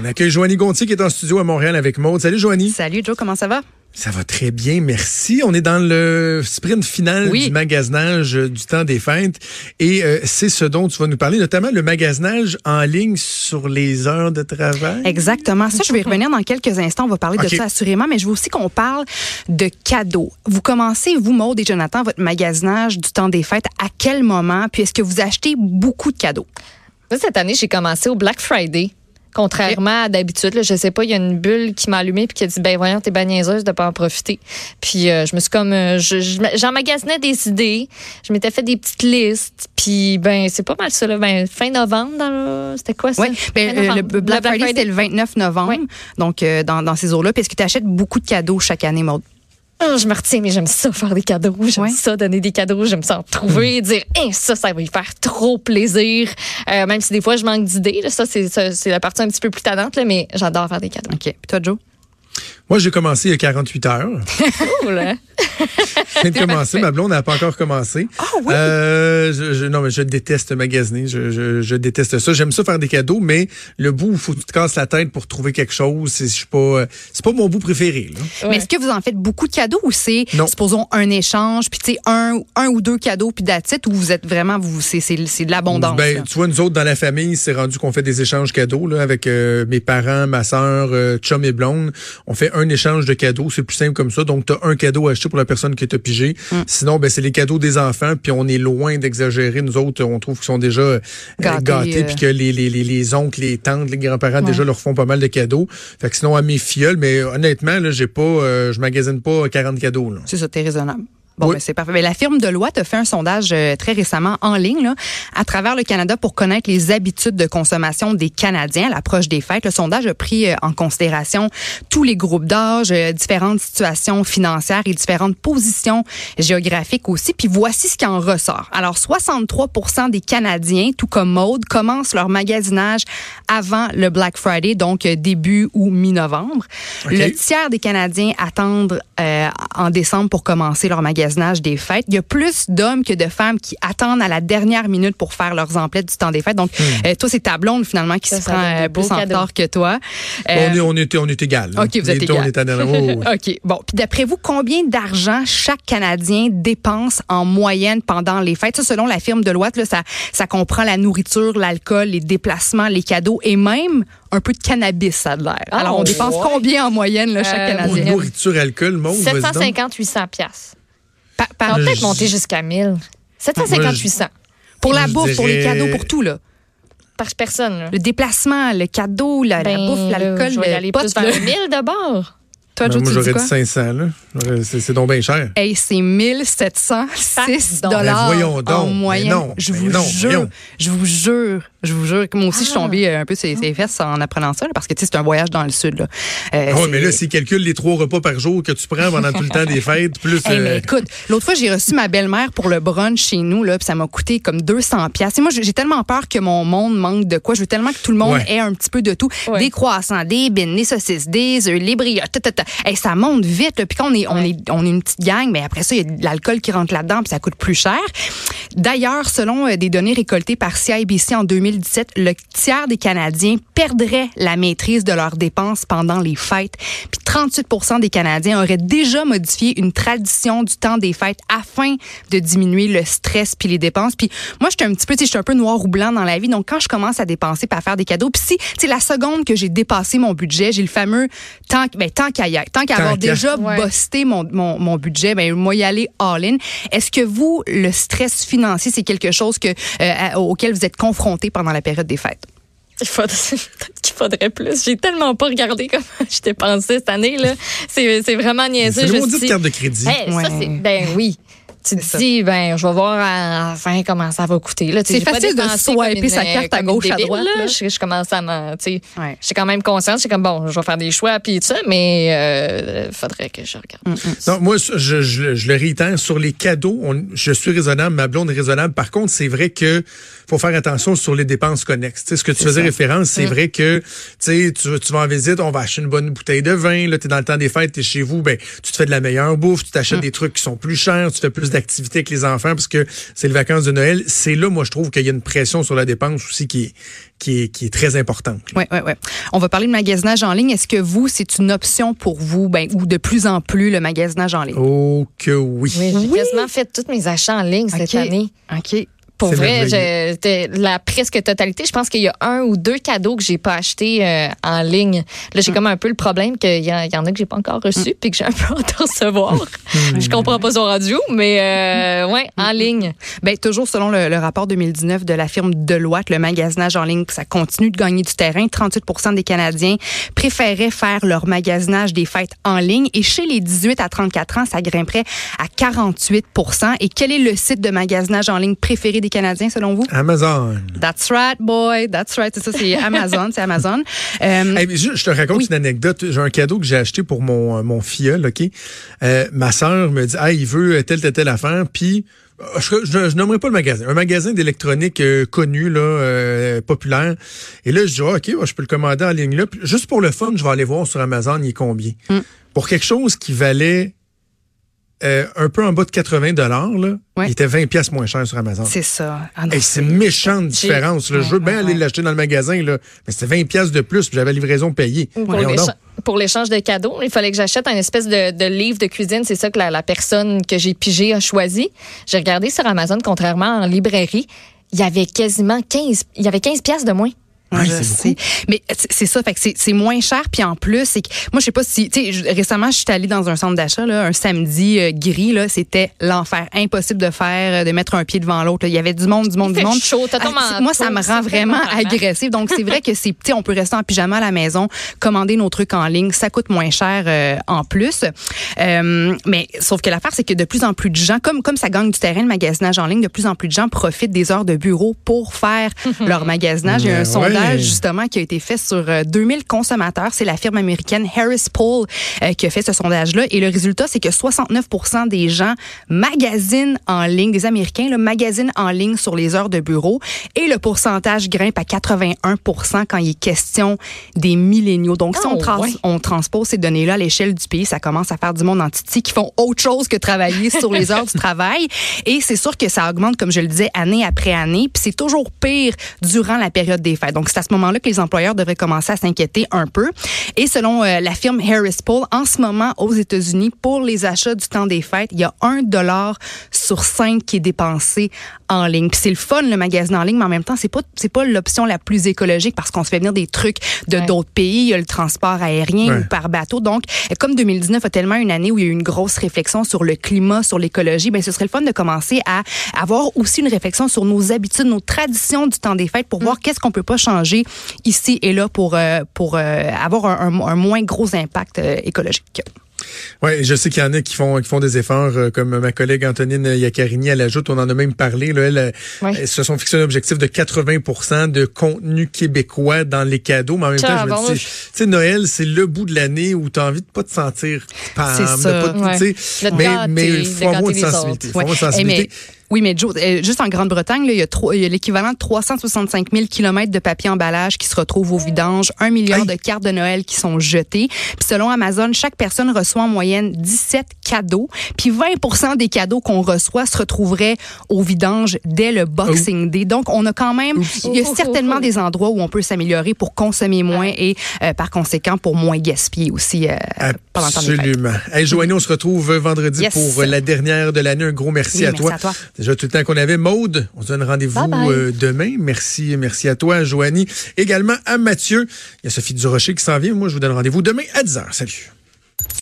On accueille Joanie Gontier qui est en studio à Montréal avec Maude. Salut Joanie. Salut Joe, comment ça va? Ça va très bien, merci. On est dans le sprint final Oui. du magasinage euh, du temps des fêtes et euh, c'est ce dont tu vas nous parler, notamment le magasinage en ligne sur les heures de travail. Exactement. Ça, je vais y revenir dans quelques instants. On va parler de ça assurément, mais je veux aussi qu'on parle de cadeaux. Vous commencez, vous, Maude et Jonathan, votre magasinage du temps des fêtes. À quel moment? Puis est-ce que vous achetez beaucoup de cadeaux? Cette année, j'ai commencé au Black Friday. Contrairement à d'habitude, je sais pas, il y a une bulle qui m'a allumé puis qui a dit ben voyons, t'es bien niaiseuse de pas en profiter. Puis euh, je me suis comme euh, je- je- j'emmagasinais des idées, je m'étais fait des petites listes, puis ben c'est pas mal ça là, ben fin novembre c'était quoi ça? Oui. Ben, euh, le Black Friday, c'était le 29 novembre. Donc, euh, dans, dans ces eaux-là. Puis est-ce que tu achètes beaucoup de cadeaux chaque année, Maude? Ah, je me retiens, mais j'aime ça faire des cadeaux. J'aime Ouais. ça donner des cadeaux. J'aime ça en trouver, dire, Hein, ça, ça va lui faire trop plaisir. Euh, même si des fois, je manque d'idées. Ça, c'est ça, c'est la partie un petit peu plus tannante, là, mais j'adore faire des cadeaux. OK. Puis toi, Joe? Moi, j'ai commencé il y a 48 heures. Cool, hein? Je viens de commencer, ma blonde n'a pas encore commencé. Ah oui? Euh, je, je- non, mais je déteste magasiner. Je, je, je déteste ça. J'aime ça faire des cadeaux, mais le bout où il faut que tu te casses la tête pour trouver quelque chose, c'est je suis pas, euh, c'est pas mon bout préféré. Là. Mais est-ce que vous en faites beaucoup de cadeaux ou c'est, supposons, un échange, puis tu sais, un, un ou deux cadeaux, puis d'attitude, ou vous êtes vraiment, vous, c'est, c'est, c'est de l'abondance? Ben, là? tu vois, nous autres, dans la famille, c'est rendu qu'on fait des échanges cadeaux là, avec euh, mes parents, ma sœur, euh, chum et blonde. On fait un échange de cadeaux. C'est plus simple comme ça. Donc, tu as un cadeau à acheter pour la personne qui t'a pigé. Mm. Sinon, ben, c'est les cadeaux des enfants. Puis on est loin d'exagérer. Nous autres, on trouve qu'ils sont déjà euh, Gâtés, gâtés. euh. Puis que les, les, les, les oncles, les tantes, les grands-parents déjà leur font pas mal de cadeaux. Fait que sinon, à mes filleuls, mais honnêtement, là, j'ai pas, euh, je magasine pas 40 cadeaux. Là. C'est ça, t'es raisonnable. Bon, Oui. ben, c'est parfait. Ben, la firme Deloitte a fait un sondage euh, très récemment en ligne là, à travers le Canada pour connaître les habitudes de consommation des Canadiens à l'approche des fêtes. Le sondage a pris euh, en considération tous les groupes d'âge, euh, différentes situations financières et différentes positions géographiques aussi. Puis voici ce qui en ressort. Alors, 63% des Canadiens, tout comme Maude, commencent leur magasinage avant le Black Friday, donc début ou mi-novembre. Le tiers des Canadiens attendent euh, en décembre pour commencer leur magasinage des fêtes. Il y a plus d'hommes que de femmes qui attendent à la dernière minute pour faire leurs emplettes du temps des fêtes. Donc, euh, toi, c'est ta blonde finalement qui Ça, se ça prend euh, plus en retard que toi. on, Euh, est, on, est, on est égal. là. OK, vous êtes deux, on égal. est à. OK. Bon, puis d'après vous, combien d'argent chaque Canadien dépense en moyenne pendant les fêtes? Ça, selon la firme Deloitte, là, ça, ça comprend la nourriture, l'alcool, les déplacements, les cadeaux et même un peu de cannabis, ça a l'air. Ah, Alors, on dépense ouais. combien en moyenne, là, chaque Euh, Canadien? nourriture, alcool, donc. 750-800 piastres. Pa- par- Ça va peut-être je- monter jusqu'à 1000. 750-800 pour la bouffe, pour les dirais- cadeaux, pour tout, là. par personne. Là. Le déplacement, le cadeau, la, la Ben, bouffe, là, l'alcool, Je vais le aller pot, plus vers là. 1000 d'abord. Toi, Ben, moi, j'aurais dit 500. Là. C'est c'est donc bien cher. Hey, c'est 1706 Pardon. dollars Mais voyons donc, en moyenne. non, je mais vous non, jure, voyons. je vous jure, je vous jure que moi aussi je suis Ah. tombée euh, un peu sur ses fesses en apprenant ça là, parce que tu sais c'est un voyage dans le sud là. Euh, Ah ouais, c'est- mais là, s'il calcule les trois repas par jour que tu prends pendant tout le temps des fêtes, plus. Hey, mais euh, écoute, l'autre fois j'ai reçu ma belle-mère pour le brunch chez nous là, puis ça m'a coûté comme 200 pièces. Moi j'ai tellement peur que mon monde manque de quoi, je veux tellement que tout le monde Ouais. ait un petit peu de tout, Ouais. des croissants, des bines, des saucisses, des œufs, les brioches, ta, ta, ta. Hey, ça monte vite puis quand on est on Ouais. est on est une petite gang, mais après ça il y a de l'alcool qui rentre là-dedans, puis ça coûte plus cher. D'ailleurs, selon euh, des données récoltées par CIBC en 2017, le tiers des Canadiens perdraient la maîtrise de leurs dépenses pendant les fêtes. Puis 38% des Canadiens auraient déjà modifié une tradition du temps des fêtes afin de diminuer le stress puis les dépenses. Puis moi, je suis un petit peu, tu sais, je suis un peu noir ou blanc dans la vie. Donc, quand je commence à dépenser puis à faire des cadeaux, puis si, tu sais, la seconde que j'ai dépassé mon budget, j'ai le fameux tant, ben, tant qu'à y être, tant qu'à avoir déjà Ouais. busté mon, mon, mon budget, ben, moi, y aller all-in. Est-ce que vous, le stress financier, c'est quelque chose que, euh, auquel vous êtes confronté pendant la période des fêtes? Il faudrait, peut-être qu'il faudrait plus. J'ai tellement pas regardé comment je dépensais cette année. là. C'est c'est vraiment niaiseux. C'est Je le me maudit de carte de crédit. Hey, Ouais. ça, c'est- ben oui. Tu te dis, ben, je vais voir à la fin comment ça va coûter. C'est j'ai pas facile de swiper une, sa carte à comme une gauche, à droite, là. Je, je commence à m'en. Tu sais, Ouais. j'ai quand même conscience. C'est comme, bon, je vais faire des choix, puis tout ça, mais euh, faudrait que je regarde. Mm. Non, moi, je, je- je le réitère, sur les cadeaux, on- je suis raisonnable, ma blonde est raisonnable. Par contre, c'est vrai que faut faire attention sur les dépenses connexes. Tu sais, ce que tu faisais ça. référence, c'est vrai que tu sais, tu, vas en visite, on va acheter une bonne bouteille de vin, là, tu es dans le temps des fêtes, tu es chez vous, ben, tu te fais de la meilleure bouffe, tu t'achètes des trucs qui sont plus chers, tu fais plus d'activités avec les enfants parce que c'est les vacances de Noël. C'est là, moi, je trouve qu'il y a une pression sur la dépense aussi qui est, qui est, qui est très importante. Oui, oui, oui. On va parler de magasinage en ligne. Est-ce que vous, c'est une option pour vous, ben, ou de plus en plus le magasinage en ligne? Oh que oui. Oui, j'ai quasiment fait tous mes achats en ligne cette année. OK. Pour vrai, j'étais la presque totalité. Je pense qu'il y a un ou deux cadeaux que j'ai pas achetés euh, en ligne. Là, j'ai comme un peu le problème qu'il y, en a que j'ai pas encore reçus puis que j'ai un peu hâte de recevoir. Je comprends pas son radio, mais euh, ouais, en ligne. Ben, toujours selon le, le rapport 2019 de la firme Deloitte, le magasinage en ligne, ça continue de gagner du terrain. 38% des Canadiens préféraient faire leur magasinage des fêtes en ligne. Et chez les 18 à 34 ans, ça grimperait à 48 Et quel est le site de magasinage en ligne préféré des Canadiens, selon vous? Amazon. That's right, boy. That's right. C'est ça, c'est Amazon. c'est Amazon. Euh, Hey, je, je te raconte Oui. une anecdote. J'ai un cadeau que j'ai acheté pour mon, euh, mon filleul, OK? Euh, ma sœur me dit, ah, il veut telle, telle, telle affaire, puis euh, je, je, je nommerai pas le magasin. Un magasin d'électronique euh, connu, là, euh, populaire. Et là, je dis, ah, OK, ouais, je peux le commander en ligne là. Puis juste pour le fun, je vais aller voir sur Amazon, il est combien. Mm. Pour quelque chose qui valait euh, un peu en bas de 80 dollars, Ouais. il était 20 pièces moins cher sur Amazon. c'est ça. Ah Hey, c'est méchante différence. là. Ouais, je veux bien ouais, aller l'acheter dans le magasin, là, mais c'était 20 pièces de plus, puis j'avais la livraison payée. Pour l'échange de cadeaux, il fallait que j'achète un espèce de, de livre de cuisine. C'est ça que la, la personne que j'ai pigé a choisi. J'ai regardé sur Amazon, contrairement en librairie, il y avait quasiment 15, il y avait 15 pièces de moins. Ouais, je sais. Mais c'est ça, fait que c'est- c'est moins cher. Puis en plus, c'est que moi, je sais pas si, tu sais, récemment, je suis allée dans un centre d'achat, là, un samedi euh, gris, là, c'était l'enfer, impossible de faire, euh, de mettre un pied devant l'autre. là. Il y avait du monde, du monde, Il du fait monde. chaud, Ah, moi, ça me rend vraiment agressive. Donc c'est vrai que c'est, tu sais, on peut rester en pyjama à la maison, commander nos trucs en ligne, ça coûte moins cher euh, en plus. Euh, mais sauf que l'affaire, c'est que de plus en plus de gens, comme comme ça gagne du terrain le magasinage en ligne, de plus en plus de gens profitent des heures de bureau pour faire leur magasinage. Il y a un Mais sondage justement qui a été fait sur euh, 2000 consommateurs. C'est la firme américaine Harris Poll euh, qui a fait ce sondage-là. Et le résultat, c'est que 69 des gens magasinent en ligne, des Américains, là, magasinent en ligne sur les heures de bureau. Et le pourcentage grimpe à 81 quand il est question des milléniaux. Donc, si Oh, on, trans- ouais. on transpose ces données-là à l'échelle du pays, ça commence à faire du monde en titi qui font autre chose que travailler sur les heures du travail. Et c'est sûr que ça augmente, comme je le disais, année après année. Puis c'est toujours pire durant la période des fêtes. Donc, c'est à ce moment-là que les employeurs devraient commencer à s'inquiéter un peu. Et selon euh, la firme Harris Poll, en ce moment, aux États-Unis, pour les achats du temps des fêtes, il y a un dollar sur cinq qui est dépensé en ligne. Puis c'est le fun, le magasin en ligne, mais en même temps, c'est pas, c'est pas l'option la plus écologique parce qu'on se fait venir des trucs de Ouais. d'autres pays. Il y a le transport aérien Ouais. ou par bateau. Donc, comme 2019 a tellement une année où il y a eu une grosse réflexion sur le climat, sur l'écologie, ben ce serait le fun de commencer à avoir aussi une réflexion sur nos habitudes, nos traditions du temps des fêtes pour voir qu'est-ce qu'on peut pas changer ici et là pour euh, pour euh, avoir un, un- un moins gros impact euh, écologique. Ouais, je sais qu'il y en a qui font qui font des efforts, euh, comme ma collègue Antonine Yaccarini, elle ajoute, on en a même parlé, là, elle, Oui. elles se sont fixé un objectif de 80 de contenu québécois dans les cadeaux, mais en même temps, je me dis, tu sais, Noël, c'est le bout de l'année où tu as envie de pas te sentir pam, C'est de pas te- Ouais. mais gâter, mais il faut avoir une sensibilité, autres. faut avoir une sensibilité. Oui, mais Joe, euh, juste en Grande-Bretagne, là, il y a trop- il y a l'équivalent de 365 000 kilomètres de papier emballage qui se retrouvent au vidange, un Hey. de cartes de Noël qui sont jetées. Puis selon Amazon, chaque personne reçoit en moyenne 17 cadeaux. Puis 20% des cadeaux qu'on reçoit se retrouveraient au vidange dès le Boxing Day. Donc, on a quand même, il y a certainement des endroits où on peut s'améliorer pour consommer moins et euh, par conséquent pour moins gaspiller aussi euh, pendant le temps des fêtes. Absolument. Hey, Joanie, on se retrouve vendredi Yes. pour la dernière de l'année. Un gros merci, Oui, à, merci toi. à toi. Déjà tout le temps qu'on avait. Maude, on se donne rendez-vous euh, demain. Merci, merci à toi, Joanie. Également à Mathieu. Il y a Sophie Durocher qui s'en vient. Moi, je vous donne rendez-vous demain à 10h. Salut.